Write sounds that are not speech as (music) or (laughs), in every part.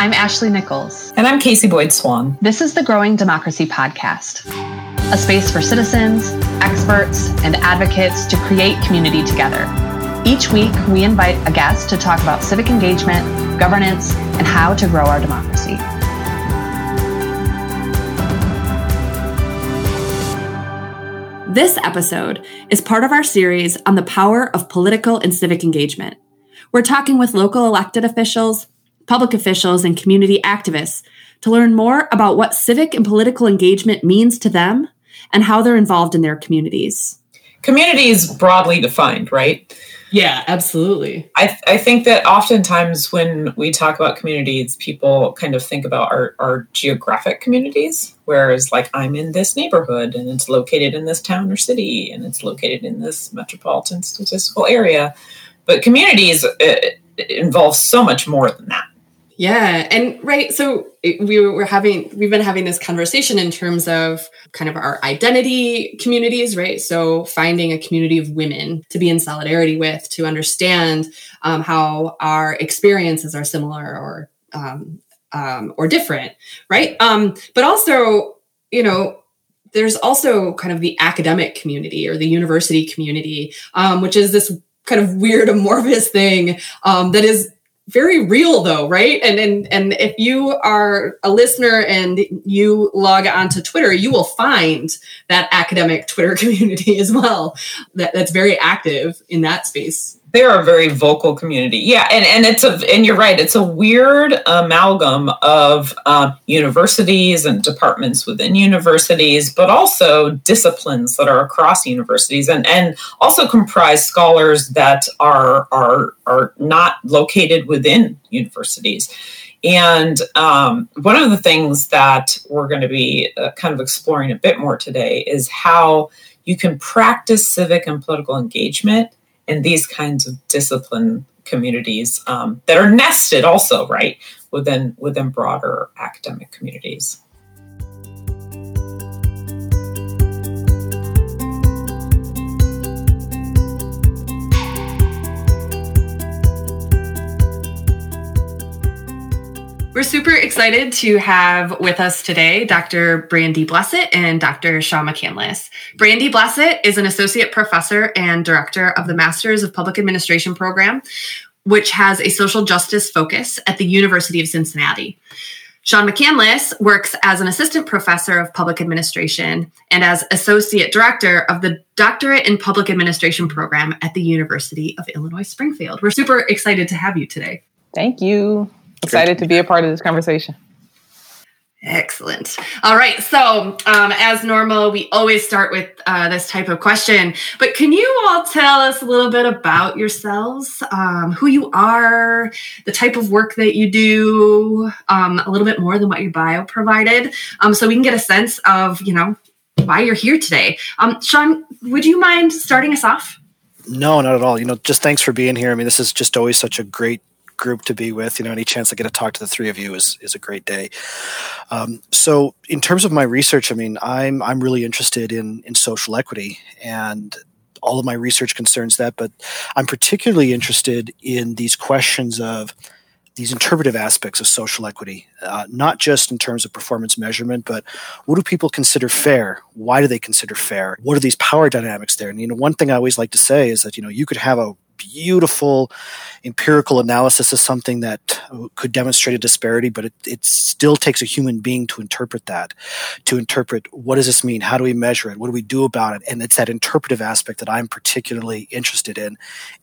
I'm Ashley Nichols. And I'm Casey Boyd Swan. This is the Growing Democracy Podcast, a space for citizens, experts, and advocates to create community together. Each week, we invite a guest to talk about civic engagement, governance, and how to grow our democracy. This episode is part of our series on the power of political and civic engagement. We're talking with local elected officials, public officials, and community activists to learn more about what civic and political engagement means to them and how they're involved in their communities. Community is broadly defined, right? Yeah, absolutely. I, th- I think that oftentimes when we talk about communities, people kind of think about our, our geographic communities, whereas, like, I'm in this neighborhood and it's located in this town or city and it's located in this metropolitan statistical area. But communities uh, involve so much more than that. Yeah, and right. So we were having we've been having this conversation in terms of kind of our identity communities, right? So finding a community of women to be in solidarity with, to understand um, how our experiences are similar or um, um, or different, right? Um, but also, you know, there's also kind of the academic community or the university community, um, which is this kind of weird amorphous thing um, that is very real though right? And and and if you are a listener and you log onto twitter you will find that academic twitter (laughs) community as well that, that's very active in that space they're a very vocal community. Yeah and and it's a and you're right it's a weird amalgam of um, universities and departments within universities but also disciplines that are across universities and and also comprise scholars that are are are not located within universities. And um, one of the things that we're going to be uh, kind of exploring a bit more today is how you can practice civic and political engagement in these kinds of discipline communities um, that are nested also right within within broader academic communities We're super excited to have with us today Dr. Brandi Blessett and Dr. Sean McCandless. Brandi Blessett is an associate professor and director of the Masters of Public Administration program, which has a social justice focus at the University of Cincinnati. Sean McCandless works as an assistant professor of public administration and as associate director of the doctorate in public administration program at the University of Illinois Springfield. We're super excited to have you today. Thank you. Excited to be a part of this conversation. Excellent. All right. So, um, as normal, we always start with uh, this type of question. But can you all tell us a little bit about yourselves, um, who you are, the type of work that you do, um, a little bit more than what your bio provided, um, so we can get a sense of, you know, why you're here today. Um, Sean, would you mind starting us off? No, not at all. You know, just thanks for being here. I mean, this is just always such a great group to be with. You know, any chance I get to talk to the three of you is is a great day. Um, so, in terms of my research, I mean, I'm I'm really interested in in social equity and all of my research concerns that, but I'm particularly interested in these questions of these interpretive aspects of social equity, uh, not just in terms of performance measurement, but what do people consider fair? Why do they consider fair? What are these power dynamics there? And you know, one thing I always like to say is that you know you could have a beautiful empirical analysis of something that uh, could demonstrate a disparity, but it, it still takes a human being to interpret that, to interpret what does this mean? How do we measure it? What do we do about it? And it's that interpretive aspect that I'm particularly interested in.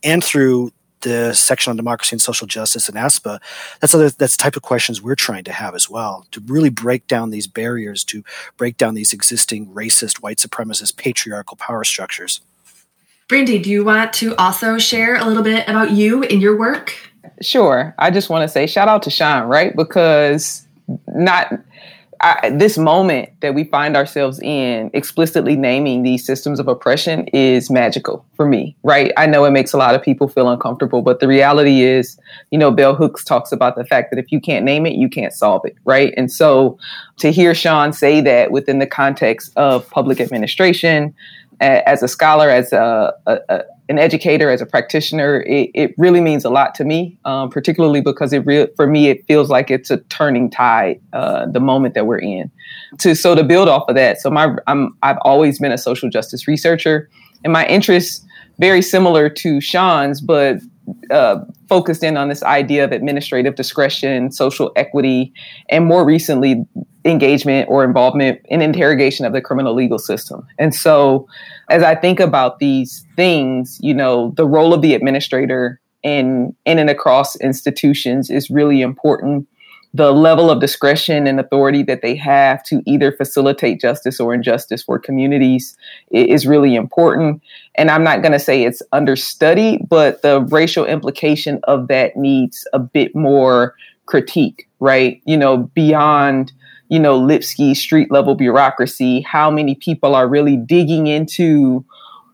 And through the section on democracy and social justice in ASPA, that's other that's the type of questions we're trying to have as well to really break down these barriers, to break down these existing racist, white supremacist, patriarchal power structures. Brandi, do you want to also share a little bit about you and your work? Sure. I just want to say shout out to Sean, right? Because not I, this moment that we find ourselves in, explicitly naming these systems of oppression is magical for me, right? I know it makes a lot of people feel uncomfortable, but the reality is, you know, Bell Hooks talks about the fact that if you can't name it, you can't solve it, right? And so to hear Sean say that within the context of public administration, as a scholar, as a, a, an educator, as a practitioner, it, it really means a lot to me, um, particularly because it re- for me it feels like it's a turning tide. Uh, the moment that we're in. To so to build off of that, so my I'm I've always been a social justice researcher, and my interests very similar to Sean's, but uh, focused in on this idea of administrative discretion, social equity, and more recently, engagement or involvement in interrogation of the criminal legal system. And so, as I think about these things, you know, the role of the administrator in in and across institutions is really important the level of discretion and authority that they have to either facilitate justice or injustice for communities is really important. And I'm not going to say it's understudied, but the racial implication of that needs a bit more critique, right? You know, beyond, you know, Lipsky street level bureaucracy, how many people are really digging into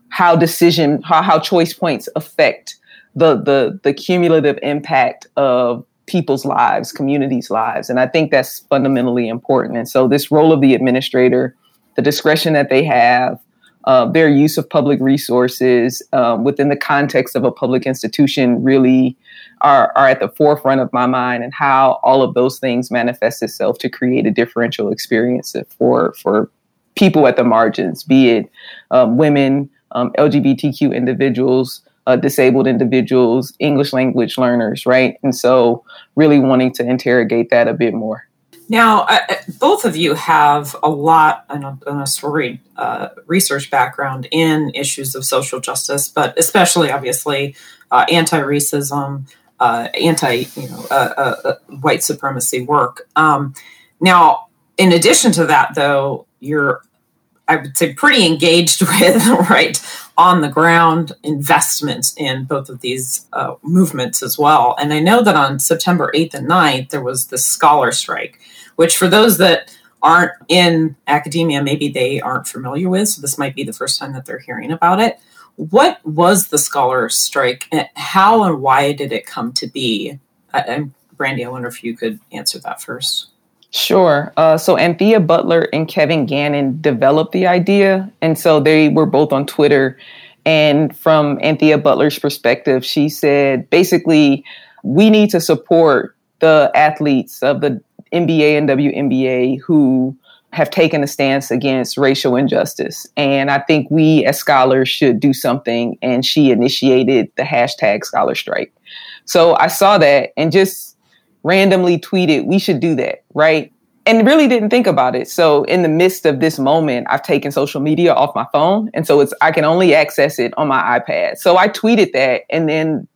how decision, how, how choice points affect the, the, the cumulative impact of people's lives, communities' lives. And I think that's fundamentally important. And so, this role of the administrator, the discretion that they have, uh, their use of public resources um, within the context of a public institution really are, are at the forefront of my mind and how all of those things manifest itself to create a differential experience for, for people at the margins, be it um, women, um, LGBTQ individuals, uh, disabled individuals, English language learners, right? And so, really wanting to interrogate that a bit more. Now, uh, both of you have a lot and a, storied uh, research background in issues of social justice, but especially, obviously, uh, anti-racism, uh, anti, you know, uh, white supremacy work. Um, now, in addition to that, though, you're I would say pretty engaged (laughs) with, right, on the ground investment in both of these uh, movements as well. And I know that on September 8th and 9th, there was the scholar strike, which for those that aren't in academia, maybe they aren't familiar with. So this might be the first time that they're hearing about it. What was the scholar strike? And how and why did it come to be? I, Brandi, I wonder if you could answer that first. Sure. Uh, so Anthea Butler and Kevin Gannon developed the idea. And so they were both on Twitter. And from Anthea Butler's perspective, she said basically, we need to support the athletes of the NBA and WNBA who have taken a stance against racial injustice. And I think we as scholars should do something. And she initiated the hashtag scholar strike. So I saw that and just randomly tweeted, we should do that, right? And really didn't think about it. So in the midst of this moment, I've taken social media off my phone. And so it's I can only access it on my iPad. So I tweeted that and then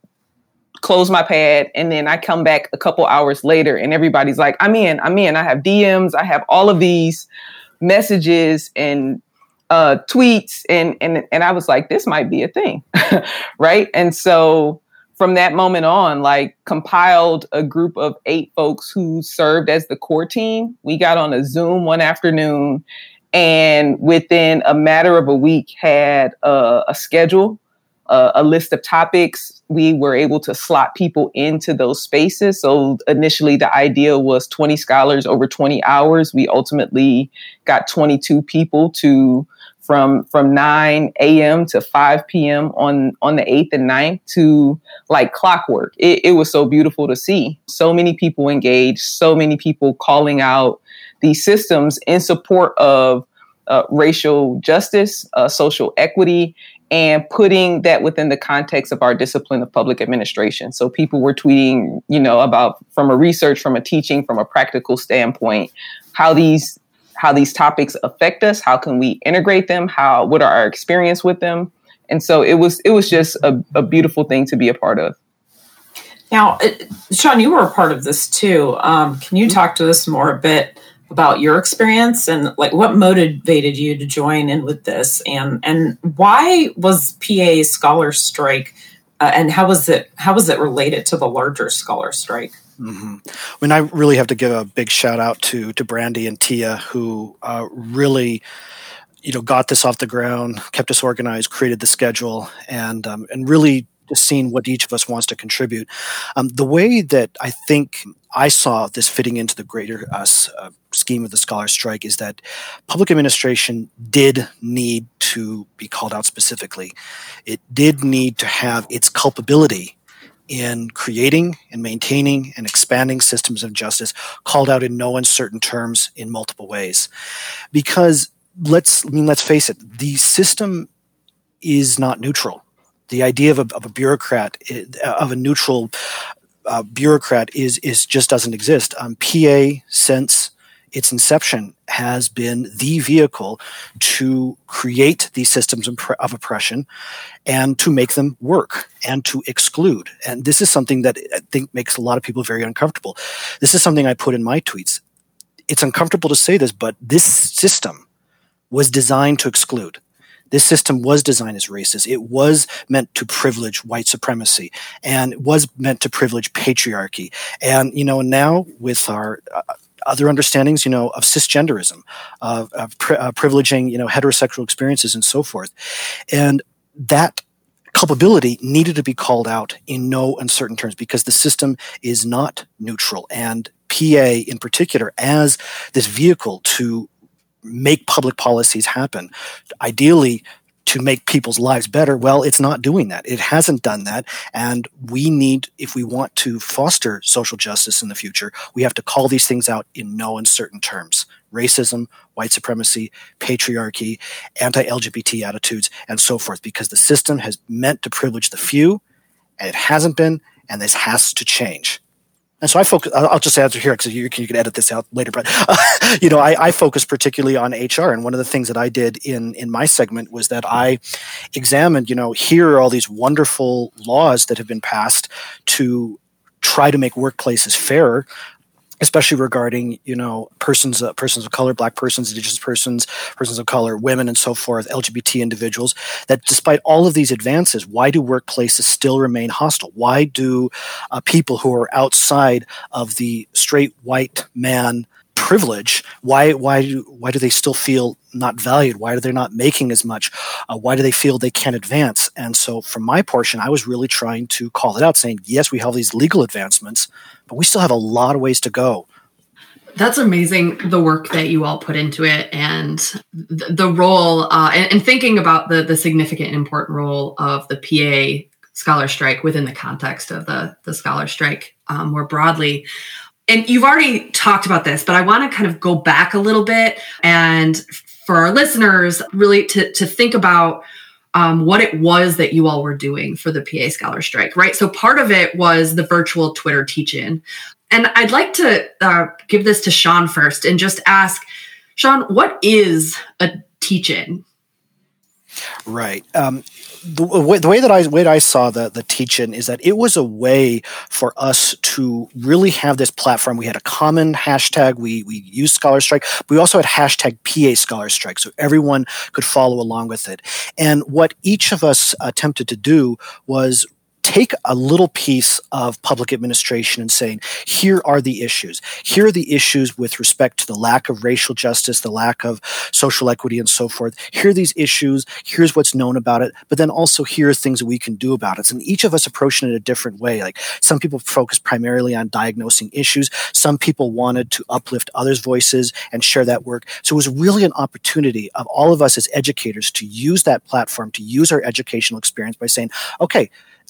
close my pad and then I come back a couple hours later and everybody's like, I'm in, I'm in. I have DMs, I have all of these messages and uh, tweets and and and I was like, this might be a thing, (laughs) right? And so from that moment on, like compiled a group of eight folks who served as the core team. We got on a Zoom one afternoon and within a matter of a week had a, a schedule, a, a list of topics. We were able to slot people into those spaces. So initially the idea was 20 scholars over 20 hours. We ultimately got 22 people to from from 9 a.m. to 5 p.m. on on the 8th and 9th to like clockwork. It, it was so beautiful to see. So many people engaged, so many people calling out these systems in support of uh, racial justice, uh, social equity, and putting that within the context of our discipline of public administration. So people were tweeting, you know, about from a research, from a teaching, from a practical standpoint, how these how these topics affect us how can we integrate them how what are our experience with them? And so it was it was just a, a beautiful thing to be a part of. Now uh, sean you were a part of this too. Um, can you talk to us more a bit about your experience and like what motivated you to join in with this? And and why was pa scholar strike uh, and how was it how was it related to the larger scholar strike Mm-hmm. I mean, I really have to give a big shout out to to Brandi and Tia, who uh, really, you know, got this off the ground, kept us organized, created the schedule, and um, and really just seeing what each of us wants to contribute. Um, the way that I think I saw this fitting into the greater uh, uh, scheme of the scholar strike is that public administration did need to be called out specifically. It did need to have its culpability in creating and maintaining and expanding systems of justice called out in no uncertain terms in multiple ways. Because let's I mean let's face it the system is not neutral. The idea of a, of a bureaucrat of a neutral uh, bureaucrat is is just doesn't exist. Um, PA since its inception has been the vehicle to create these systems of oppression and to make them work and to exclude. And this is something that I think makes a lot of people very uncomfortable. This is something I put in my tweets. It's uncomfortable to say this, but this system was designed to exclude. This system was designed as racist. It was meant to privilege white supremacy and was meant to privilege patriarchy. And, you know, now with our uh, other understandings, you know, of cisgenderism, of, of pri- uh, privileging, you know, heterosexual experiences and so forth. And that culpability needed to be called out in no uncertain terms because the system is not neutral. And PA in particular, as this vehicle to make public policies happen, ideally to make people's lives better. Well, it's not doing that. It hasn't done that. And we need, if we want to foster social justice in the future, we have to call these things out in no uncertain terms racism, white supremacy, patriarchy, anti LGBT attitudes, and so forth, because the system has meant to privilege the few, and it hasn't been, and this has to change. And so I focus. I'll just answer here because you, you, can edit this out later. But uh, (laughs) you know, I, I focus particularly on HR, and one of the things that I did in in my segment was that I examined. You know, here are all these wonderful laws that have been passed to try to make workplaces fairer especially regarding you know persons uh, persons of color black persons indigenous persons persons of color women and so forth lgbt individuals that despite all of these advances why do workplaces still remain hostile? Why do uh, people who are outside of the straight white man privilege why why do why do they still feel not valued? Why are they not making as much? Uh, why do they feel they can't advance? And so from my portion i was really trying to call it out saying yes we have these legal advancements but we still have a lot of ways to go. That's amazing the work that you all put into it and the, the role uh, and, and, thinking about the the significant important role of the pa scholar strike within the context of the the scholar strike um, more broadly. And you've already talked about this, but I want to kind of go back a little bit and for our listeners, really to, to think about um, what it was that you all were doing for the PA Scholar Strike, right? So part of it was the virtual Twitter teach-in. And I'd like to uh, give this to Sean first and just ask, Sean, what is a teach-in? Right. Um, the, way, the way that I way I saw the the teach-in is that it was a way for us to really have this platform. We had a common hashtag. We we used Scholar Strike. we also had hashtag PA Scholar Strike, so everyone could follow along with it. And what each of us attempted to do was take a little piece of public administration and saying, here are the issues. Here are the issues with respect to the lack of racial justice, the lack of social equity, and so forth. Here are these issues. Here's what's known about it. But then also here are things that we can do about it. And each of us approaching it a different way. Like some people focus primarily on diagnosing issues. Some people wanted to uplift others' voices and share that work. So it was really an opportunity of all of us as educators to use that platform, to use our educational experience by saying, okay,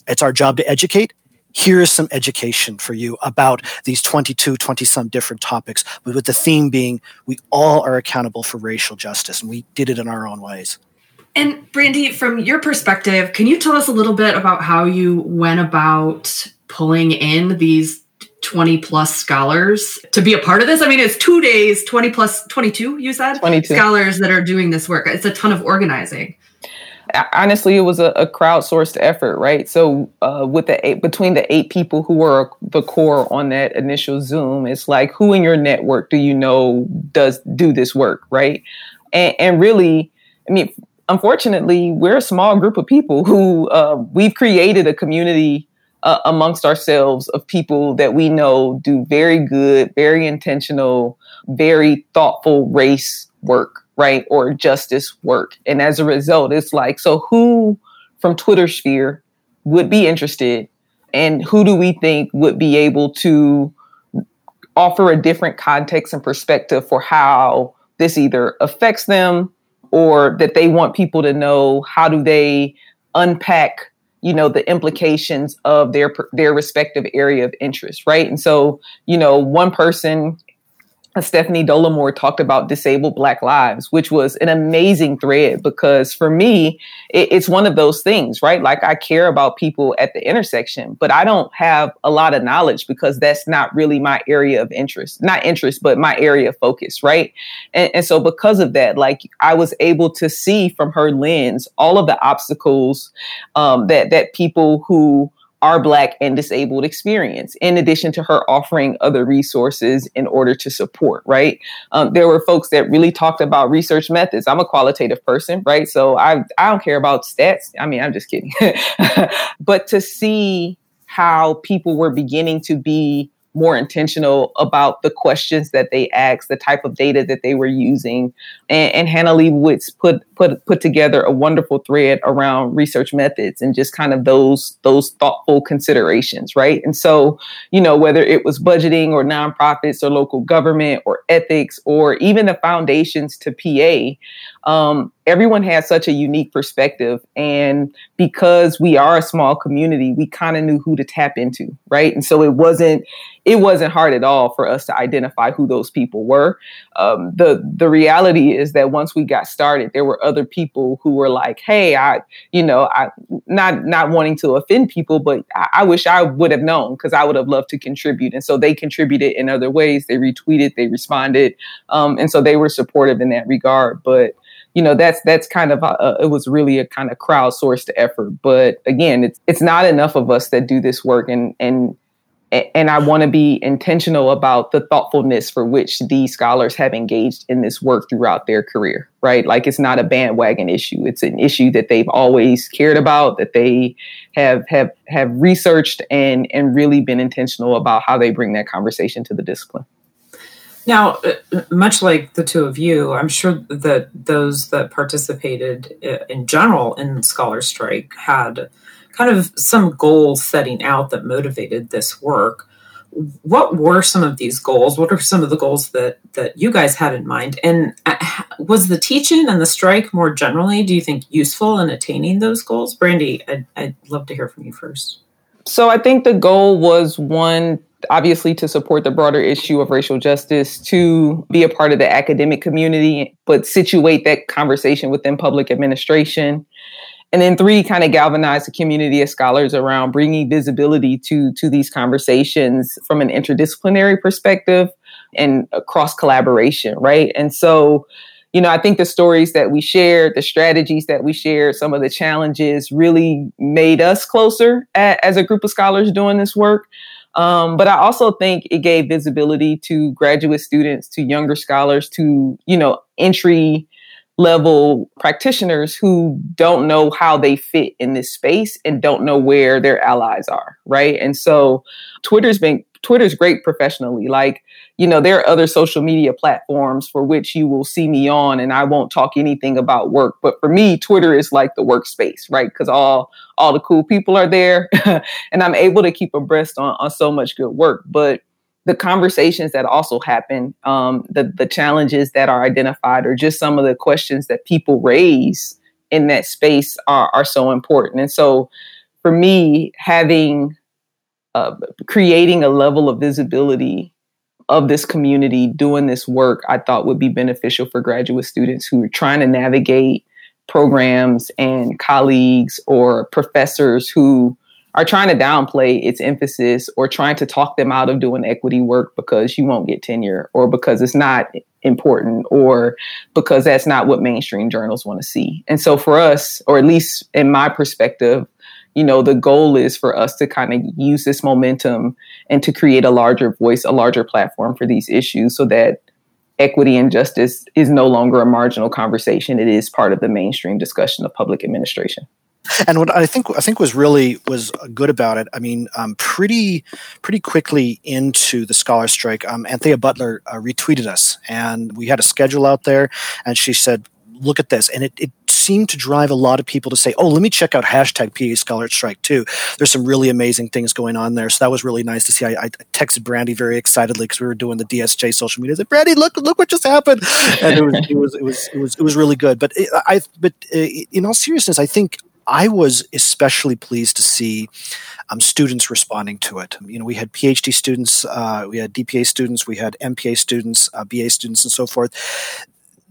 it's our job to educate. Here is some education for you about these 22, 20 some different topics, but with the theme being we all are accountable for racial justice and we did it in our own ways. And Brandi, from your perspective, can you tell us a little bit about how you went about pulling in these 20 plus scholars to be a part of this? I mean, it's two days, 20 plus 22, you said? 22. Scholars that are doing this work. It's a ton of organizing honestly it was a, a crowdsourced effort right? So uh, with the eight between the eight people who were the core on that initial zoom it's like who in your network do you know does do this work right? And, and really i mean unfortunately we're a small group of people who uh, we've created a community uh, amongst ourselves of people that we know do very good very intentional very thoughtful race work right? Or justice work. And as a result, it's like, so who from Twitter sphere would be interested and who do we think would be able to offer a different context and perspective for how this either affects them or that they want people to know how do they unpack you know the implications of their their respective area of interest right and so you know one person Stephanie Dolamore talked about disabled Black lives, which was an amazing thread because for me, it, it's one of those things, right? Like I care about people at the intersection, but I don't have a lot of knowledge because that's not really my area of interest, not interest, but my area of focus, right? And, and so because of that, like I was able to see from her lens all of the obstacles um, that that people who our Black and disabled experience, in addition to her offering other resources in order to support, right? Um, there were folks that really talked about research methods. I'm a qualitative person, right? So I, I don't care about stats. I mean, I'm just kidding. (laughs) but to see how people were beginning to be more intentional about the questions that they asked, the type of data that they were using. And, and Hannah Lebovits put put put together a wonderful thread around research methods and just kind of those those thoughtful considerations, right? And so, you know, whether it was budgeting or nonprofits or local government or ethics or even the foundations to PA, um, everyone has such a unique perspective. And because we are a small community, we kind of knew who to tap into, right? And so it wasn't it wasn't hard at all for us to identify who those people were. Um, the the reality is that once we got started, there were other people who were like, "Hey, I, you know, I not not wanting to offend people, but I, I wish I would have known because I would have loved to contribute." And so they contributed in other ways. They retweeted, they responded, um, and so they were supportive in that regard. But you know that's that's kind of a, it was really a kind of crowdsourced effort but again it's it's not enough of us that do this work and and and I want to be intentional about the thoughtfulness for which these scholars have engaged in this work throughout their career, right? Like it's not a bandwagon issue. It's an issue that they've always cared about, that they have have have researched and and really been intentional about how they bring that conversation to the discipline. Now, uh, much like the two of you, I'm sure that those that participated uh, in general in Scholar Strike had kind of some goals setting out that motivated this work. What were some of these goals? What are some of the goals that that you guys had in mind? And uh, was the teaching and the strike more generally, do you think, useful in attaining those goals? Brandi, I'd, I'd love to hear from you first. So I think the goal was one obviously to support the broader issue of racial justice, to be a part of the academic community, but situate that conversation within public administration. And then three, kind of galvanize the community of scholars around bringing visibility to, to these conversations from an interdisciplinary perspective and cross collaboration, right? And so, you know, I think the stories that we shared, the strategies that we shared, some of the challenges really made us closer as a group of scholars doing this work. Um, but I also think it gave visibility to graduate students, to younger scholars, to, you know, entry level practitioners who don't know how they fit in this space and don't know where their allies are, right? And so Twitter's been Twitter's great professionally. Like, you know, there are other social media platforms for which you will see me on and I won't talk anything about work. But for me, Twitter is like the workspace, right? Because all all the cool people are there (laughs) and I'm able to keep abreast on, on so much good work. But the conversations that also happen, um, the the challenges that are identified, or just some of the questions that people raise in that space are, are so important. And so, for me, having uh, creating a level of visibility of this community doing this work, I thought would be beneficial for graduate students who are trying to navigate programs and colleagues or professors who are trying to downplay its emphasis or trying to talk them out of doing equity work because you won't get tenure or because it's not important or because that's not what mainstream journals want to see. And so for us, or at least in my perspective, you know, the goal is for us to kind of use this momentum and to create a larger voice, a larger platform for these issues so that equity and justice is no longer a marginal conversation. It is part of the mainstream discussion of public administration. And what I think I think was really was good about it. I mean, um, pretty pretty quickly into the scholar strike, um, Anthea Butler uh, retweeted us, and we had a schedule out there, and she said, "Look at this," and it, it seemed to drive a lot of people to say, "Oh, let me check out hashtag PA Scholar Strike too." There's some really amazing things going on there, so that was really nice to see. I, I texted Brandi very excitedly because we were doing the DSJ social media. I said, "Brandi, look, look what just happened!" And it was, it was, it was, it was, it was really good. But it, I, but uh, in all seriousness, I think I was especially pleased to see um, students responding to it. You know, we had PhD students, uh, we had DPA students, we had MPA students, uh, BA students, and so forth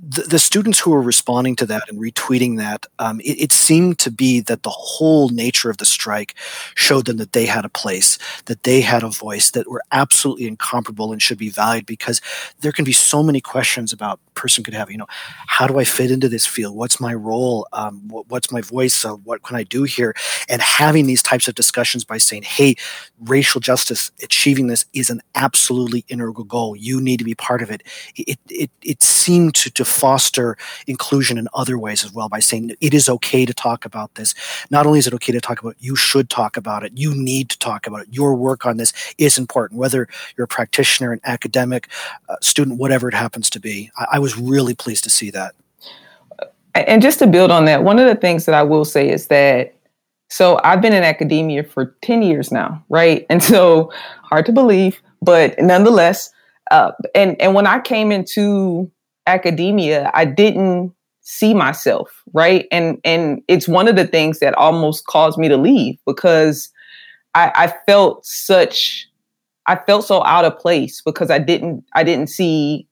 the, the, students who were responding to that and retweeting that, um, it, it, seemed to be that the whole nature of the strike showed them that they had a place, that they had a voice, that were absolutely incomparable and should be valued because there can be so many questions about person could have, you know, how do I fit into this field? What's my role? Um, what, what's my voice? Uh, what can I do here? And having these types of discussions by saying, hey, racial justice, achieving this is an absolutely integral goal. You need to be part of it. It, it, it seemed to, to foster inclusion in other ways as well by saying it is okay to talk about this. Not only is it okay to talk about it, you should talk about it. You need to talk about it. Your work on this is important, whether you're a practitioner, an academic, uh, student, whatever it happens to be. I, I was really pleased to see that. And just to build on that, one of the things that I will say is that so I've been in academia for 10 years now, right? And so hard to believe, but nonetheless, uh, and and when I came into academia, I didn't see myself, right? And and it's one of the things that almost caused me to leave because I, I felt such I felt so out of place because I didn't I didn't see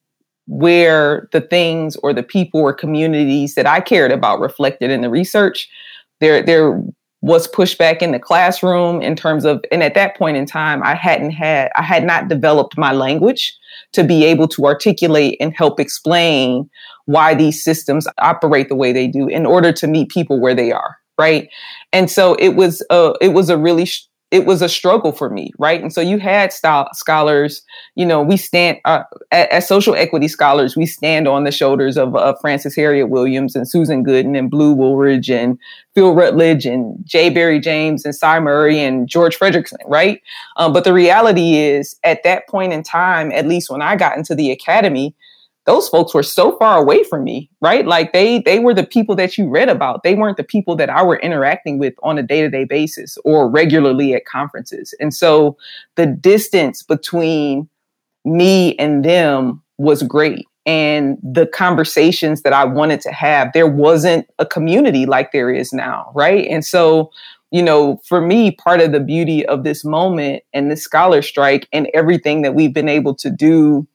where the things or the people or communities that I cared about reflected in the research. There there was pushback in the classroom in terms of and at that point in time I hadn't had I had not developed my language to be able to articulate and help explain why these systems operate the way they do in order to meet people where they are right? And so it was a it was a really sh- it was a struggle for me, right? And so you had style, scholars, you know, we stand uh, as social equity scholars, we stand on the shoulders of uh, Frances Harriet Williams and Susan Gooden and Blue Wooldridge and Phil Rutledge and J. Barry James and Cy Murray and George Frederickson, right? Um, but the reality is, at that point in time, at least when I got into the academy, those folks were so far away from me, right? Like they they were the people that you read about. They weren't the people that I were interacting with on a day-to-day basis or regularly at conferences. And so the distance between me and them was great. And the conversations that I wanted to have, there wasn't a community like there is now, right? And so you know, for me, part of the beauty of this moment and this scholar strike and everything that we've been able to do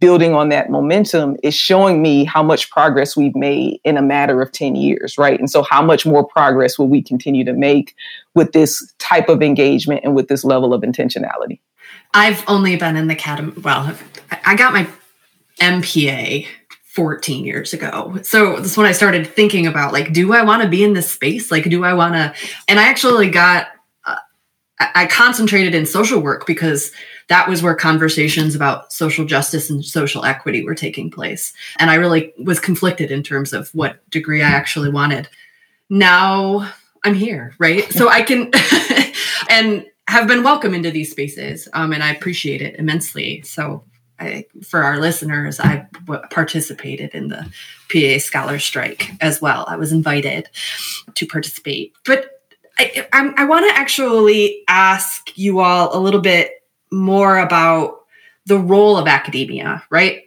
building on that momentum is showing me how much progress we've made in a matter of 10 years, right? And so, how much more progress will we continue to make with this type of engagement and with this level of intentionality? I've only been in the academy, well, I got my MPA 14 years ago. So that's when I started thinking about like, do I want to be in this space? Like, do I want to? And I actually got, uh, I concentrated in social work because that was where conversations about social justice and social equity were taking place. And I really was conflicted in terms of what degree I actually wanted. Now I'm here, right? So I can, (laughs) and have been welcome into these spaces. Um, and I appreciate it immensely. So I, for our listeners, I w- participated in the PA Scholar Strike as well. I was invited to participate. But I, I, I want to actually ask you all a little bit more about the role of academia, right?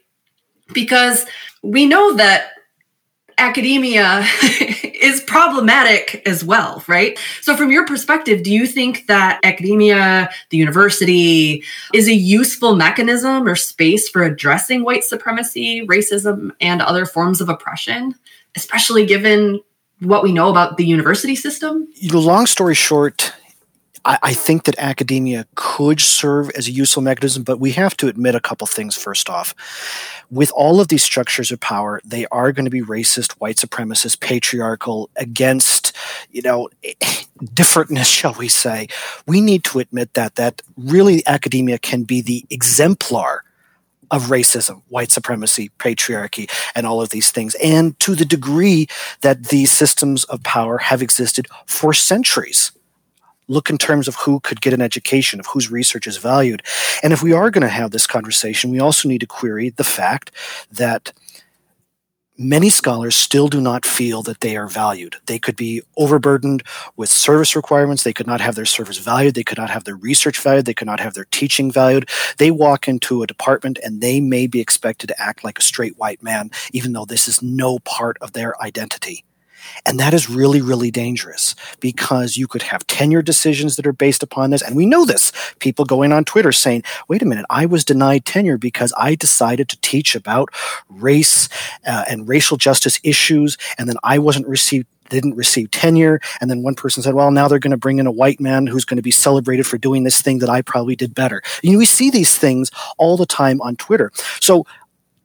Because we know that academia (laughs) is problematic as well, right? So, from your perspective, do you think that academia, the university, is a useful mechanism or space for addressing white supremacy, racism, and other forms of oppression, especially given what we know about the university system? Long story short, I, I think that academia could serve as a useful mechanism, but we have to admit a couple things first off. With all of these structures of power, they are going to be racist, white supremacist, patriarchal, against, you know, (laughs) differentness, shall we say. We need to admit that, that really academia can be the exemplar of racism, white supremacy, patriarchy, and all of these things. And to the degree that these systems of power have existed for centuries look in terms of who could get an education, of whose research is valued. And if we are going to have this conversation, we also need to query the fact that many scholars still do not feel that they are valued. They could be overburdened with service requirements. They could not have their service valued. They could not have their research valued. They could not have their teaching valued. They walk into a department and they may be expected to act like a straight white man, even though this is no part of their identity. And that is really, really dangerous because you could have tenure decisions that are based upon this. And we know this. People going on Twitter saying, wait a minute, I was denied tenure because I decided to teach about race uh, and racial justice issues. And then I wasn't received didn't receive tenure. And then one person said, well, now they're going to bring in a white man who's going to be celebrated for doing this thing that I probably did better. You know, we see these things all the time on Twitter. So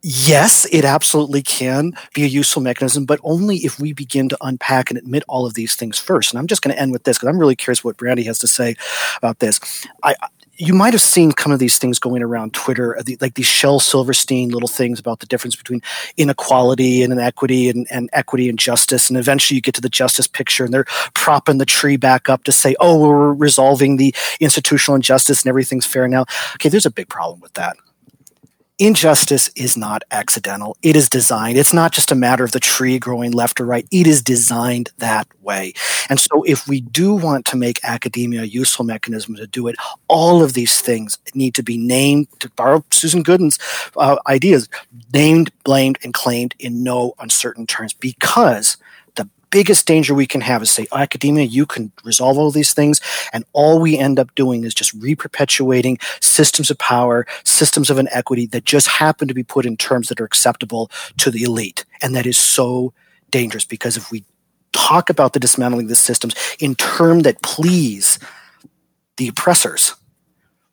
yes, it absolutely can be a useful mechanism, but only if we begin to unpack and admit all of these things first. And I'm just going to end with this because I'm really curious what Brandi has to say about this. I, you might have seen some of these things going around Twitter, uh, like these Shel Silverstein little things about the difference between inequality and inequity and, and equity and justice. And eventually you get to the justice picture and they're propping the tree back up to say, oh, we're resolving the institutional injustice and everything's fair now. Okay, there's a big problem with that injustice is not accidental. It is designed. It's not just a matter of the tree growing left or right. It is designed that way. And so if we do want to make academia a useful mechanism to do it, all of these things need to be named, to borrow Susan Gooden's uh, ideas, named, blamed, and claimed in no uncertain terms because – biggest danger we can have is say, academia, you can resolve all these things. And all we end up doing is just reperpetuating systems of power, systems of inequity that just happen to be put in terms that are acceptable to the elite. And that is so dangerous because if we talk about the dismantling of the systems in terms that please the oppressors,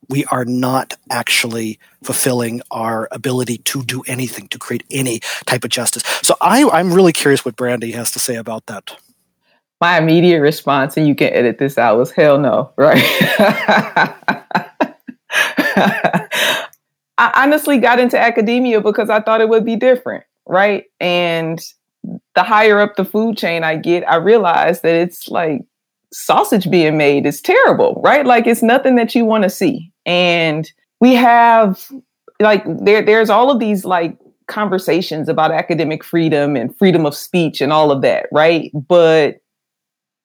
we are not actually fulfilling our ability to do anything, to create any type of justice. So I, I'm really curious what Brandi has to say about that. My immediate response, and you can edit this out, was hell no, right? (laughs) I honestly got into academia because I thought it would be different, right? And the higher up the food chain I get, I realize that it's like sausage being made is terrible, right? Like it's nothing that you want to see. And we have like there there's all of these like conversations about academic freedom and freedom of speech and all of that, right? But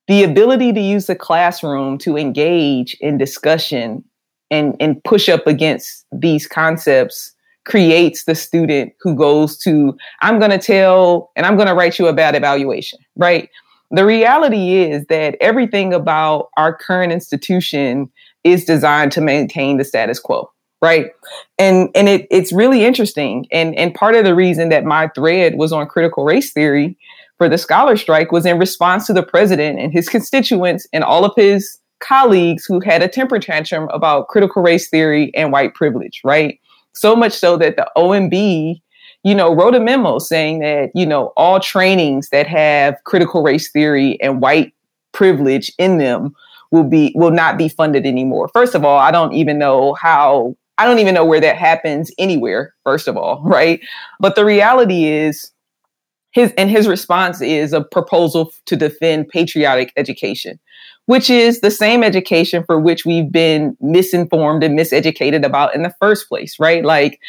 the ability to use the classroom to engage in discussion and, and push up against these concepts creates the student who goes to, I'm going to tell and I'm going to write you a bad evaluation, right? The reality is that everything about our current institution is designed to maintain the status quo right? And and it, it's really interesting. And and part of the reason that my thread was on critical race theory for the scholar strike was in response to the president and his constituents and all of his colleagues who had a temper tantrum about critical race theory and white privilege right? So much so that the omb you know wrote a memo saying that you know all trainings that have critical race theory and white privilege in them will be will not be funded anymore. First of all, I don't even know how I don't even know where that happens anywhere, first of all, (laughs) right? But the reality is his and his response is a proposal to defend patriotic education, which is the same education for which we've been misinformed and miseducated about in the first place, right? Like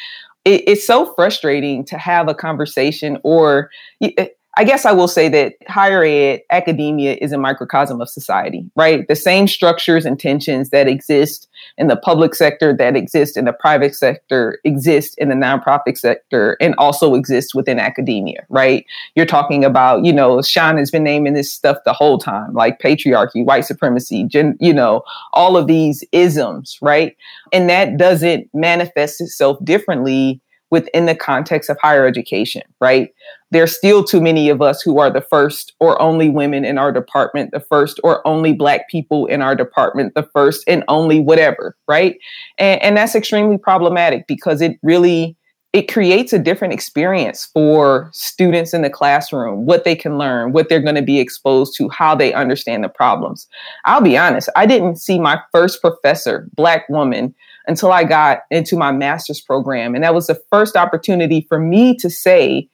it, it's so frustrating to have a conversation or eh, I guess I will say that higher ed, academia is a microcosm of society, right? The same structures and tensions that exist in the public sector, that exist in the private sector, exist in the nonprofit sector, and also exist within academia, right? You're talking about, you know, Sean has been naming this stuff the whole time, like patriarchy, white supremacy, gen, you know, all of these isms, right? And that doesn't manifest itself differently within the context of higher education, right? There's still too many of us who are the first or only women in our department, the first or only black people in our department, the first and only whatever, right? And, and that's extremely problematic because it really it creates a different experience for students in the classroom, what they can learn, what they're going to be exposed to, how they understand the problems. I'll be honest, I didn't see my first professor, black woman, until I got into my master's program. And that was the first opportunity for me to say,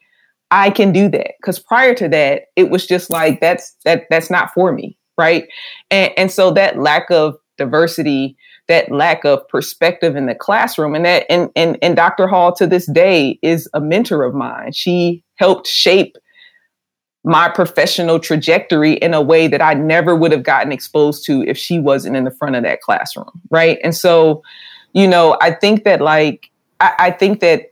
I can do that. Because prior to that, it was just like that's that that's not for me. Right. And, and so that lack of diversity, that lack of perspective in the classroom, and that and, and and Dr. Hall to this day is a mentor of mine. She helped shape my professional trajectory in a way that I never would have gotten exposed to if she wasn't in the front of that classroom. Right. And so, you know, I think that like, I, I think that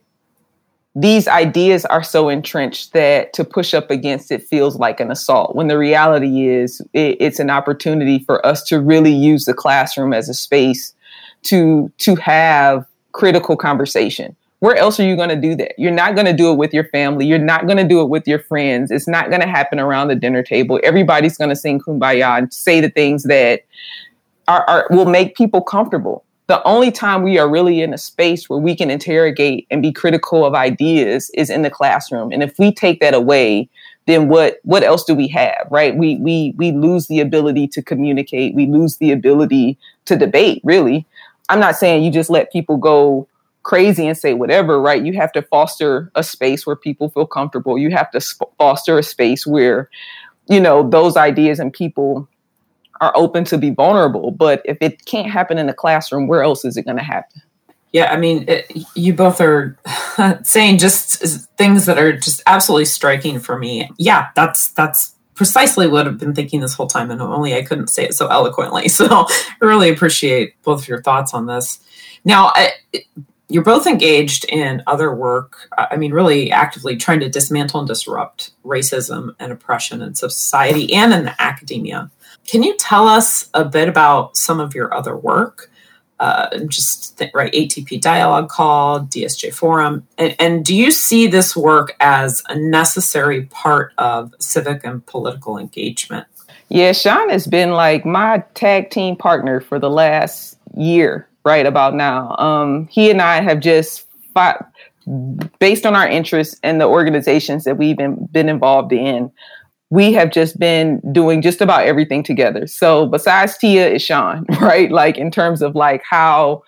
these ideas are so entrenched that to push up against it feels like an assault when the reality is it, it's an opportunity for us to really use the classroom as a space to to have critical conversation where else are you going to do that? You're not going to do it with your family. You're not going to do it with your friends. It's not going to happen around the dinner table. Everybody's going to sing kumbaya and say the things that are, are, will make people comfortable. The only time we are really in a space where we can interrogate and be critical of ideas is in the classroom. And if we take that away, then what what else do we have, right? We we we lose the ability to communicate. We lose the ability to debate, really. I'm not saying you just let people go crazy and say whatever, right? You have to foster a space where people feel comfortable. You have to sp- foster a space where, you know, those ideas and people are open to be vulnerable. But if it can't happen in the classroom, where else is it going to happen? Yeah, I mean, it, you both are (laughs) saying just things that are just absolutely striking for me. Yeah, that's that's precisely what I've been thinking this whole time, and only I couldn't say it so eloquently. (laughs) So, I really appreciate both of your thoughts on this. Now, I, you're both engaged in other work, uh, I mean, really actively trying to dismantle and disrupt racism and oppression in society and in academia. Can you tell us a bit about some of your other work? Uh, just think, right, ATP Dialogue Call, DSJ Forum, and, and do you see this work as a necessary part of civic and political engagement? Yeah, Sean has been like my tag team partner for the last year right about now. Um, he and I have just fought, based on our interests and the organizations that we've been, been involved in, we have just been doing just about everything together. So besides Tia is Sean, (laughs) right? Like in terms of like how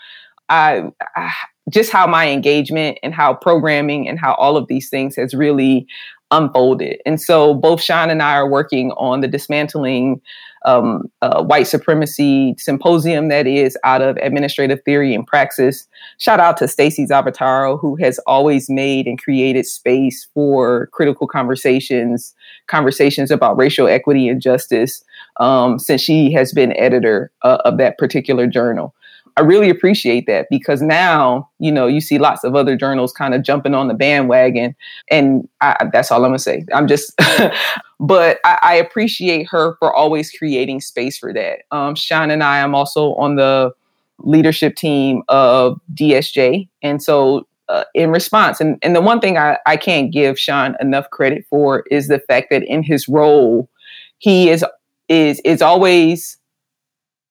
I, I just how my engagement and how programming and how all of these things has really unfolded. And so both Sean and I are working on the dismantling um, white supremacy symposium that is out of administrative theory and praxis. Shout out to Staci Zavattaro, who has always made and created space for critical conversations, conversations about racial equity and justice um, since she has been editor uh, of that particular journal. I really appreciate that because now, you know, you see lots of other journals kind of jumping on the bandwagon. And I, that's all I'm going to say. I'm just, (laughs) but I, I, appreciate her for always creating space for that. Um, Sean and I am also on the leadership team of DSJ. And so, uh, in response, and, and the one thing I, I can't give Sean enough credit for is the fact that in his role, he is is is always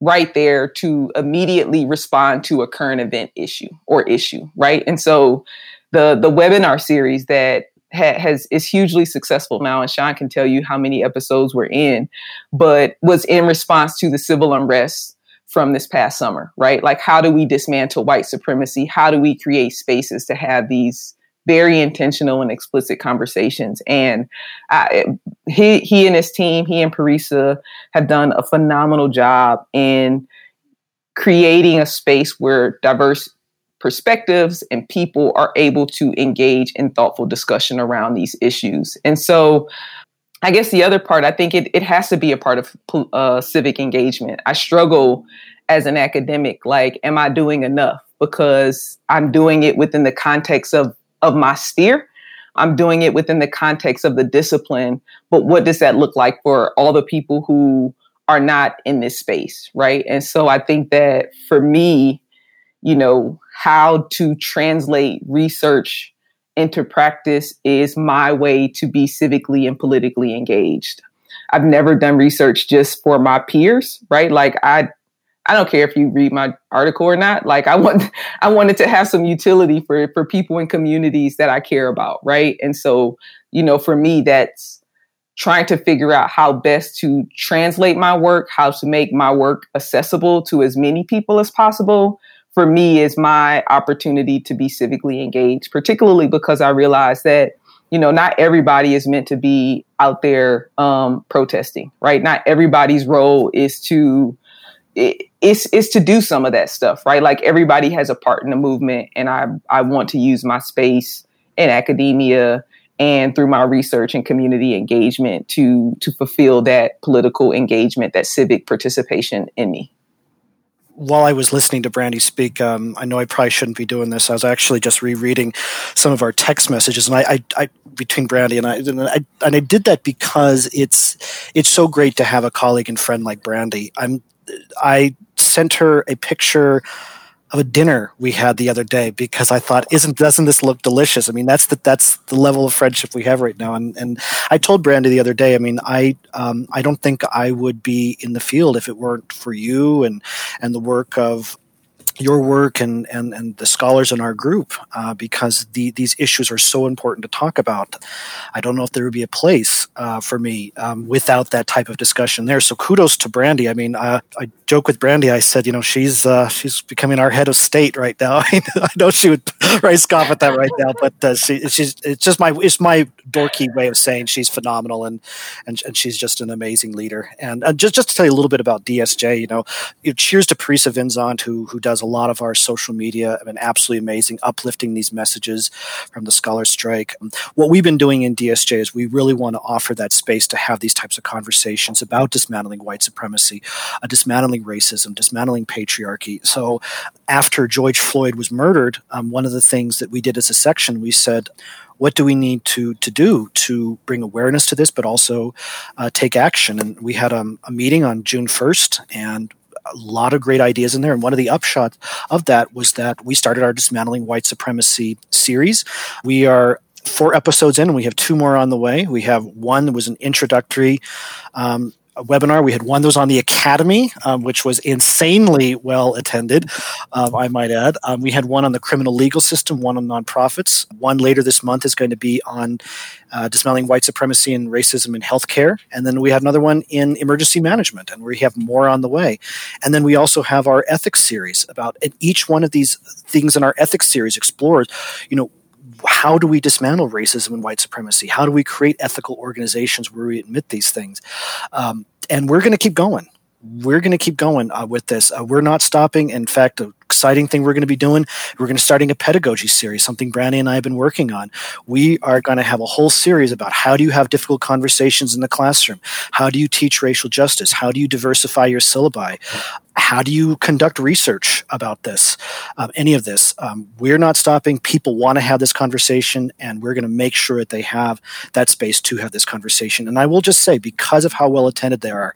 right there to immediately respond to a current event issue or issue, right? And so the the webinar series that ha- has is hugely successful now, and Sean can tell you how many episodes we're in, but was in response to the civil unrest from this past summer, right? Like, how do we dismantle white supremacy? How do we create spaces to have these very intentional and explicit conversations. And he he and his team, he and Parisa, have done a phenomenal job in creating a space where diverse perspectives and people are able to engage in thoughtful discussion around these issues. And so I guess the other part, I think it, it has to be a part of uh, civic engagement. I struggle as an academic, like, am I doing enough? Because I'm doing it within the context of of my sphere. I'm doing it within the context of the discipline, but what does that look like for all the people who are not in this space, right? And so I think that for me, you know, how to translate research into practice is my way to be civically and politically engaged. I've never done research just for my peers, right? Like I I don't care if you read my article or not. Like I want (laughs) I wanted to have some utility for for people in communities that I care about, right? And so, you know, for me that's trying to figure out how best to translate my work, how to make my work accessible to as many people as possible. For me is my opportunity to be civically engaged, particularly because I realize that you know, not everybody is meant to be out there um, protesting, right? Not everybody's role is to it's it's to do some of that stuff, right? Like everybody has a part in the movement, and I I want to use my space in academia and through my research and community engagement to to fulfill that political engagement, that civic participation in me while I was listening to Brandi speak, um, I know I probably shouldn't be doing this. I was actually just rereading some of our text messages, and I, I, I between Brandi and I, and I, and I did that because it's it's so great to have a colleague and friend like Brandi. I'm I sent her a picture of a dinner we had the other day because I thought, isn't doesn't this look delicious? I mean, that's the that's the level of friendship we have right now. And and I told Brandi the other day, I mean, I um, I don't think I would be in the field if it weren't for you and and the work of your work and, and, and the scholars in our group uh, because the, these issues are so important to talk about. I don't know if there would be a place uh, for me um, without that type of discussion there. So kudos to Brandi. I mean, uh, I joke with Brandi. I said, you know, she's uh, she's becoming our head of state right now. (laughs) I know she would (laughs) right scoff at that right now, but uh, she, she's it's just my it's my dorky way of saying she's phenomenal and and, and she's just an amazing leader. And just just to tell you a little bit about DSJ, you know, cheers to Parisa Vinzant who who does a lot of our social media been absolutely amazing, uplifting these messages from the scholar strike. What we've been doing in DSJ is we really want to offer that space to have these types of conversations about dismantling white supremacy, uh, dismantling racism, dismantling patriarchy. So after George Floyd was murdered, um, one of the things that we did as a section, we said, what do we need to to do to bring awareness to this, but also uh, take action? And we had um, a meeting on June first, and a lot of great ideas in there. And one of the upshots of that was that we started our Dismantling White Supremacy series. We are four episodes in, and we have two more on the way. We have one that was an introductory um, webinar. We had one that was on the Academy, um, which was insanely well attended, um, I might add. Um, we had one on the criminal legal system, one on nonprofits. One later this month is going to be on uh, dismantling white supremacy and racism in healthcare. And then we had another one in emergency management, and we have more on the way. And then we also have our ethics series about each one of these things in our ethics series explores, you know, how do we dismantle racism and white supremacy? How do we create ethical organizations where we admit these things? Um, and we're going to keep going. We're going to keep going uh, with this. Uh, we're not stopping. In fact, an exciting thing we're going to be doing, we're going to starting a pedagogy series, something Brandi and I have been working on. We are going to have a whole series about how do you have difficult conversations in the classroom? How do you teach racial justice? How do you diversify your syllabi? How do you conduct research about this um, any of this? Um, we're not stopping. People want to have this conversation and we're going to make sure that they have that space to have this conversation. And i will just say because of how well attended they are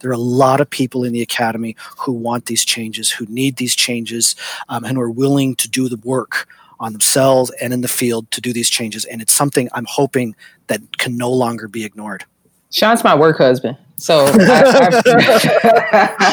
there are a lot of people in the academy who want these changes who need these changes um, and are willing to do the work on themselves and in the field to do these changes. And it's something i'm hoping that can no longer be ignored. Sean's my work husband so I,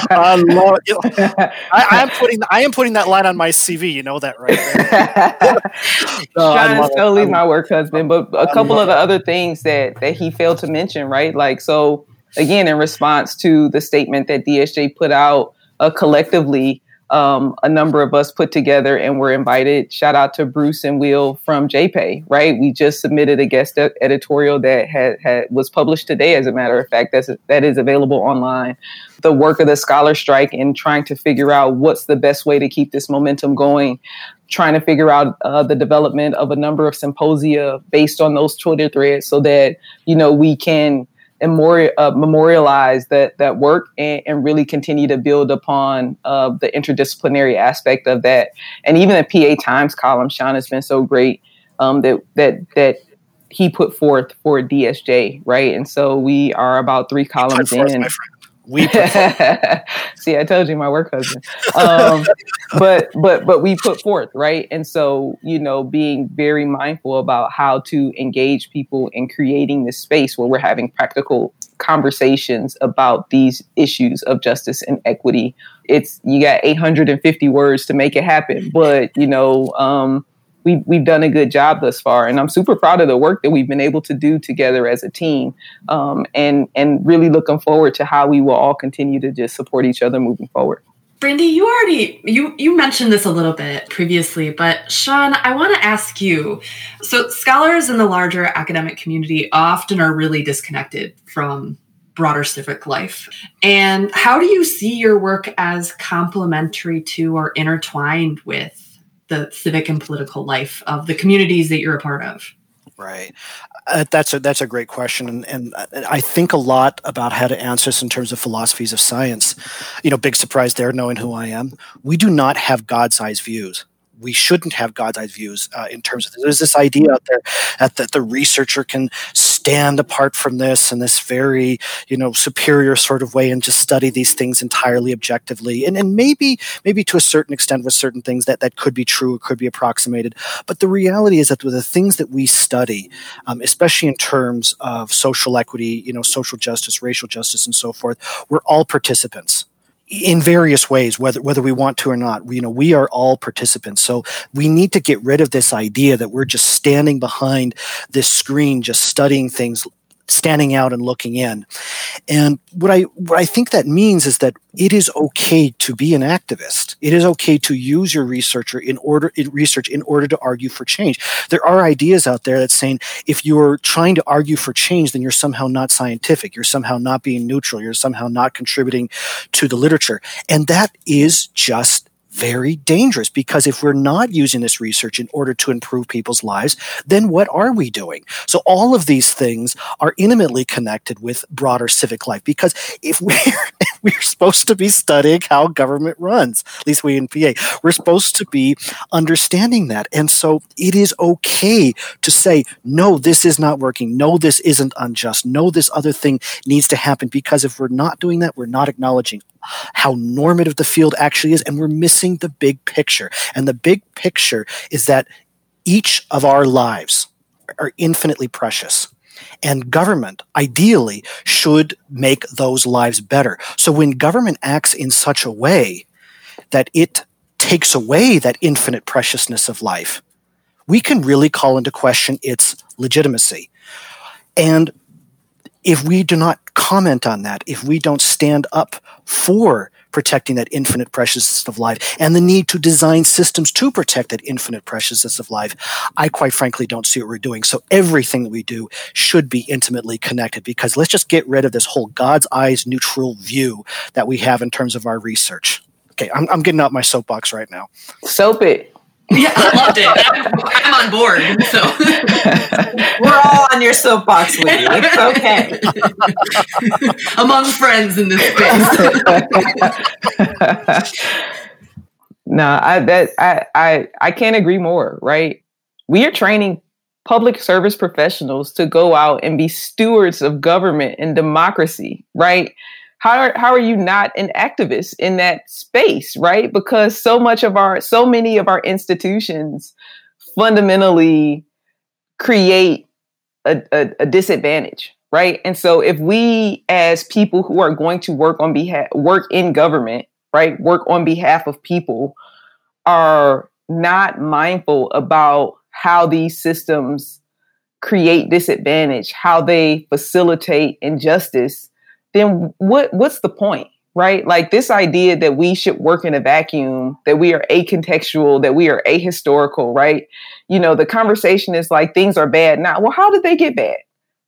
I (laughs) love it. (laughs) I, am putting I am putting that line on my CV. You know that, right? (laughs) no, Sean is totally my work husband. But a couple of the other things that that he failed to mention, right? Like so, again, in response to the statement that DSJ put out uh, collectively um, a number of us put together and were invited. Shout out to Bruce and Will from JPAE, right? We just submitted a guest editorial that had, had was published today, as a matter of fact, that's that is available online. The work of the scholar strike and trying to figure out what's the best way to keep this momentum going trying to figure out uh, the development of a number of symposia based on those Twitter threads so that you know we can memori- uh, memorialize that that work and, and, really continue to build upon uh, the interdisciplinary aspect of that. And even the PA Times column, Sean has been so great um, that that that he put forth for DSJ, right? And so we are about three columns in. We (laughs) see, I told you my work husband. Um, but but but we put forth right, and so you know, being very mindful about how to engage people in creating this space where we're having practical conversations about these issues of justice and equity. It's you got 850 words to make it happen, but you know, um, we've, we've done a good job thus far. And I'm super proud of the work that we've been able to do together as a team um, and, and really looking forward to how we will all continue to just support each other moving forward. Brandi, you already you you mentioned this a little bit previously, but Sean, I want to ask you. So scholars in the larger academic community often are really disconnected from broader civic life. And how do you see your work as complementary to or intertwined with the civic and political life of the communities that you're a part of. Right. Uh, that's a that's a great question, and, and I think a lot about how to answer this in terms of philosophies of science. You know, big surprise there, knowing who I am. We do not have God's eyes views we shouldn't have God's eyes views uh, in terms of there's this idea out there that, that the researcher can stand apart from this in this very you know superior sort of way and just study these things entirely objectively. And and maybe maybe to a certain extent with certain things that that could be true or could be approximated. But the reality is that with the things that we study um, especially in terms of social equity you know social justice racial justice and so forth we're all participants in various ways, whether whether we want to or not. You know, we are all participants. So we need to get rid of this idea that we're just standing behind this screen, just studying things standing out and looking in. And what I what I think that means is that it is okay to be an activist. It is okay to use your researcher in order in research in order to argue for change. There are ideas out there that saying if you're trying to argue for change, then you're somehow not scientific. You're somehow not being neutral. You're somehow not contributing to the literature. And that is just very dangerous because if we're not using this research in order to improve people's lives, then what are we doing? So all of these things are intimately connected with broader civic life because if (laughs) we're (laughs) we're supposed to be studying how government runs, at least we in PA, we're supposed to be understanding that. And so it is okay to say, no, this is not working. No, this isn't unjust. No, this other thing needs to happen because if we're not doing that, we're not acknowledging how normative the field actually is, and we're missing the big picture. And the big picture is that each of our lives are infinitely precious. And government, ideally, should make those lives better. So when government acts in such a way that it takes away that infinite preciousness of life, we can really call into question its legitimacy. And if we do not comment on that, if we don't stand up for protecting that infinite preciousness of life and the need to design systems to protect that infinite preciousness of life, I quite frankly don't see what we're doing. So everything that we do should be intimately connected because let's just get rid of this whole God's eyes neutral view that we have in terms of our research. Okay, I'm, I'm getting out my soapbox right now. Soap it. Yeah, I loved it. I'm, on board. So (laughs) we're all on your soapbox with you. It's okay. (laughs) Among friends in this space. (laughs) no, I that I I I can't agree more. Right, we are training public service professionals to go out and be stewards of government and democracy. Right how are, how are you not an activist in that space right? Because so much of our so many of our institutions fundamentally create a, a, a disadvantage right? And so if we as people who are going to work on behalf work in government right work on behalf of people are not mindful about how these systems create disadvantage how they facilitate injustice then what what's the point? Right? Like this idea that we should work in a vacuum, that we are acontextual, that we are ahistorical, right? You know, the conversation is like things are bad now. Well, how did they get bad?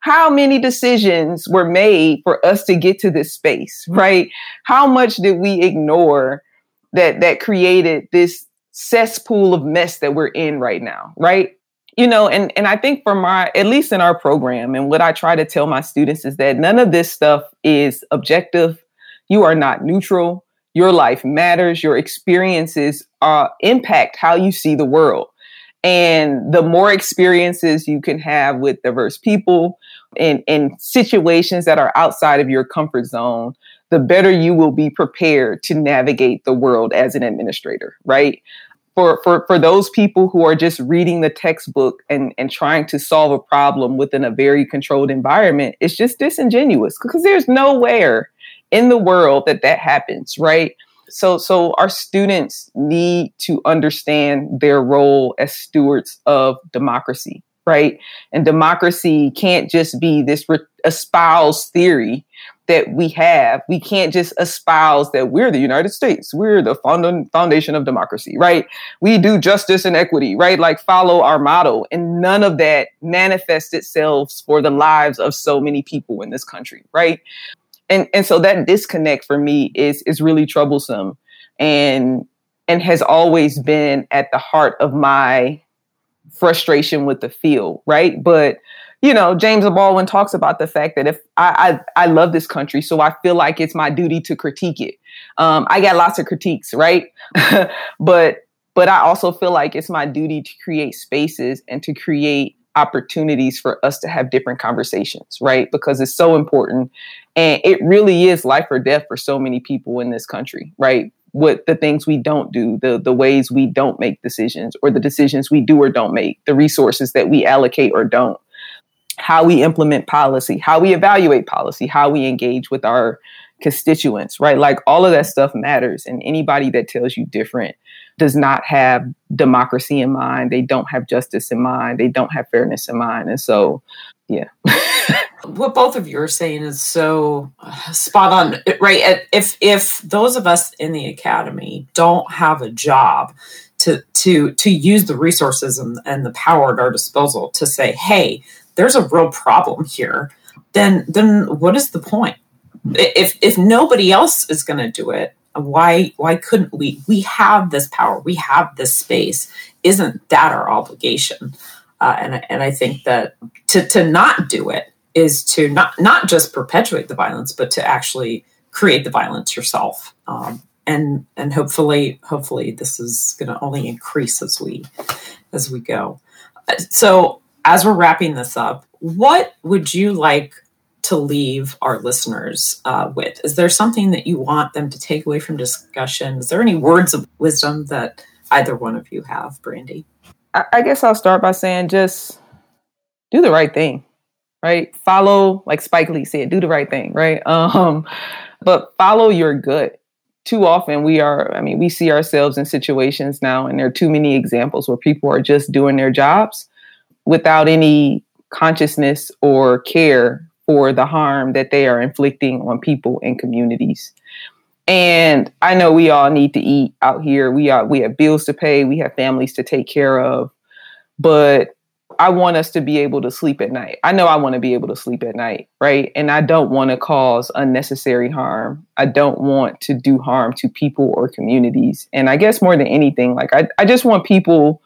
How many decisions were made for us to get to this space, mm-hmm. right? How much did we ignore that that created this cesspool of mess that we're in right now, right? You know and and i think for my at least in our program and what i try to tell my students is that none of this stuff is objective. You are not neutral. Your life matters. Your experiences uh, impact how you see the world. And the more experiences you can have with diverse people in, in situations that are outside of your comfort zone the better you will be prepared to navigate the world as an administrator right for, for, for those people who are just reading the textbook and, and trying to solve a problem within a very controlled environment, it's just disingenuous because there's nowhere in the world that that happens, right? So, so our students need to understand their role as stewards of democracy, right? And democracy can't just be this re- espoused theory that we have. We can't just espouse that we're the United States. We're the foundation of democracy, right? We do justice and equity, right? Like follow our motto. And none of that manifests itself for the lives of so many people in this country, right? And and so that disconnect for me is is really troublesome and and has always been at the heart of my frustration with the field, right? But you know, James Baldwin talks about the fact that if I, I, I love this country, so I feel like it's my duty to critique it. Um, I got lots of critiques, right? (laughs) but but I also feel like it's my duty to create spaces and to create opportunities for us to have different conversations, right? Because it's so important. And it really is life or death for so many people in this country, right? What the things we don't do, the the ways we don't make decisions, or the decisions we do or don't make, the resources that we allocate or don't how we implement policy, how we evaluate policy, how we engage with our constituents, right? Like all of that stuff matters. And anybody that tells you different does not have democracy in mind. They don't have justice in mind. They don't have fairness in mind. And so, yeah. (laughs) what both of you are saying is so uh, spot on, right? If if those of us in the academy don't have a job to to to use the resources and, and the power at our disposal to say, hey, there's a real problem here, then then what is the point? If if nobody else is going to do it, why why couldn't we? We have this power. We have this space. Isn't that our obligation? Uh, and and I think that to to not do it is to not not just perpetuate the violence, but to actually create the violence yourself. Um, and and hopefully hopefully this is going to only increase as we as we go. So as we're wrapping this up, what would you like to leave our listeners uh, with? Is there something that you want them to take away from discussion? Is there any words of wisdom that either one of you have, Brandi? I guess I'll start by saying just do the right thing, right? Follow, like Spike Lee said, do the right thing, right? (laughs) Um, but follow your gut. Too often we are, I mean, we see ourselves in situations now, and there are too many examples where people are just doing their jobs without any consciousness or care for the harm that they are inflicting on people and communities. And I know we all need to eat out here. We are we have bills to pay, we have families to take care of. But I want us to be able to sleep at night. I know I want to be able to sleep at night, right? And I don't want to cause unnecessary harm. I don't want to do harm to people or communities. And I guess more than anything, like I, I just want people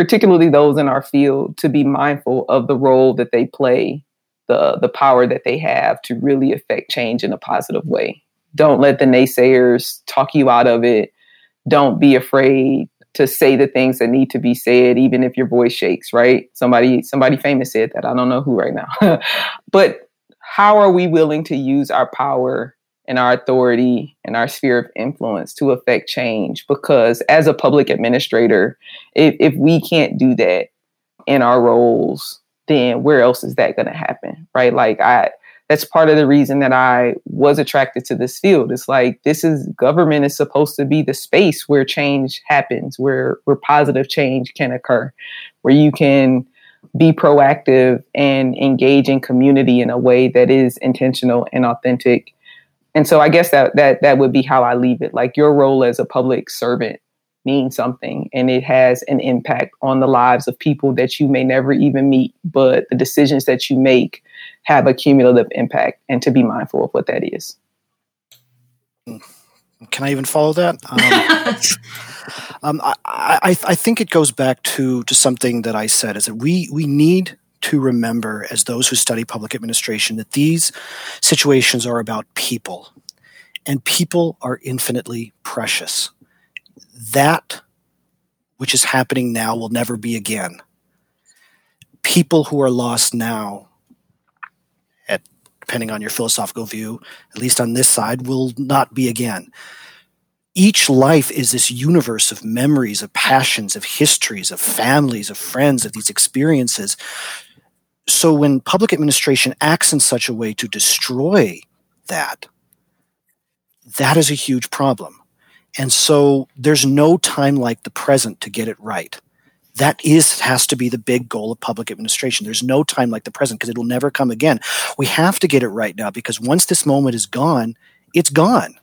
particularly those in our field, to be mindful of the role that they play, the the power that they have to really affect change in a positive way. Don't let the naysayers talk you out of it. Don't be afraid to say the things that need to be said, even if your voice shakes. Right? Somebody somebody famous said that. I don't know who right now, (laughs) but how are we willing to use our power and our authority and our sphere of influence to affect change. Because as a public administrator, if, if we can't do that in our roles, then where else is that going to happen? Right. Like, I, that's part of the reason that I was attracted to this field. It's like this is government is supposed to be the space where change happens, where where positive change can occur, where you can be proactive and engage in community in a way that is intentional and authentic and so I guess that that that would be how I leave it. Like your role as a public servant means something and it has an impact on the lives of people that you may never even meet, but the decisions that you make have a cumulative impact and to be mindful of what that is. Can I even follow that? Um, (laughs) um, I, I, I think it goes back to to something that I said is that we we need to remember as those who study public administration that these situations are about people and people are infinitely precious. That which is happening now will never be again. People who are lost now, at, depending on your philosophical view, at least on this side, will not be again each life is this universe of memories, of passions, of histories, of families, of friends, of these experiences so when public administration acts in such a way to destroy that, that is a huge problem. And so there's no time like the present to get it right. That is has to be the big goal of public administration. There's no time like the present because it will never come again. We have to get it right now because once this moment is gone, it's gone.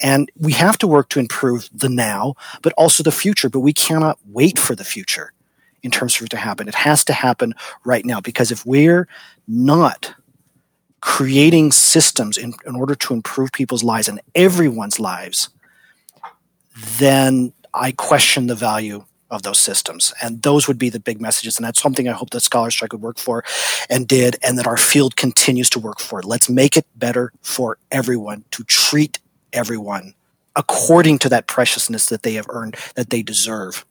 And we have to work to improve the now, but also the future, but we cannot wait for the future in terms for it to happen. It has to happen right now because if we're not creating systems in, in order to improve people's lives and everyone's lives, then I question the value of those systems. And those would be the big messages. And that's something I hope that Scholar Strike would work for and did, and that our field continues to work for. Let's make it better for everyone to treat everyone according to that preciousness that they have earned, that they deserve.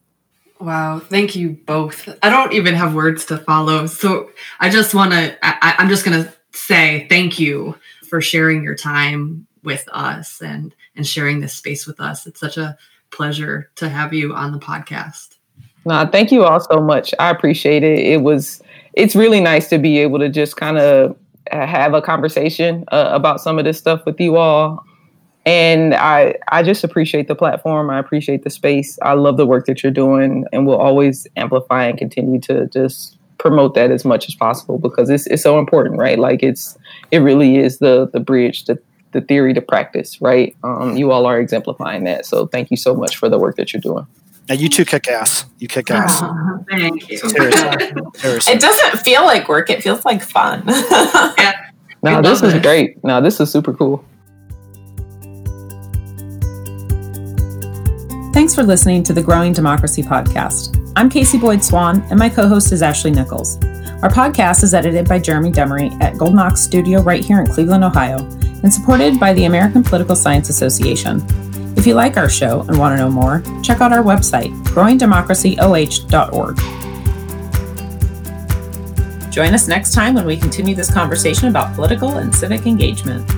Wow, thank you both. I don't even have words to follow. So I just want to, I'm just going to say thank you for sharing your time with us and and sharing this space with us. It's such a pleasure to have you on the podcast. No, thank you all so much. I appreciate it. It was it's really nice to be able to just kind of have a conversation uh, about some of this stuff with you all. And I I just appreciate the platform. I appreciate the space. I love the work that you're doing and we'll always amplify and continue to just promote that as much as possible because it's it's so important, right? Like it's it really is the the bridge to the theory to practice, right? Um, you all are exemplifying that. So thank you so much for the work that you're doing. Now you two kick ass. You kick (laughs) ass. Oh, thank you. Seriously. Seriously. It doesn't feel like work. It feels like fun. (laughs) yeah. No, this is great. No, this is super cool. Thanks for listening to the Growing Democracy podcast. I'm Casey Boyd Swan, and my co host is Ashley Nickels. Our podcast is edited by Jeremy Demery at Golden Ox Studio right here in Cleveland, Ohio, and supported by the American Political Science Association. If you like our show and want to know more, check out our website, growingdemocracyoh.org. Join us next time when we continue this conversation about political and civic engagement.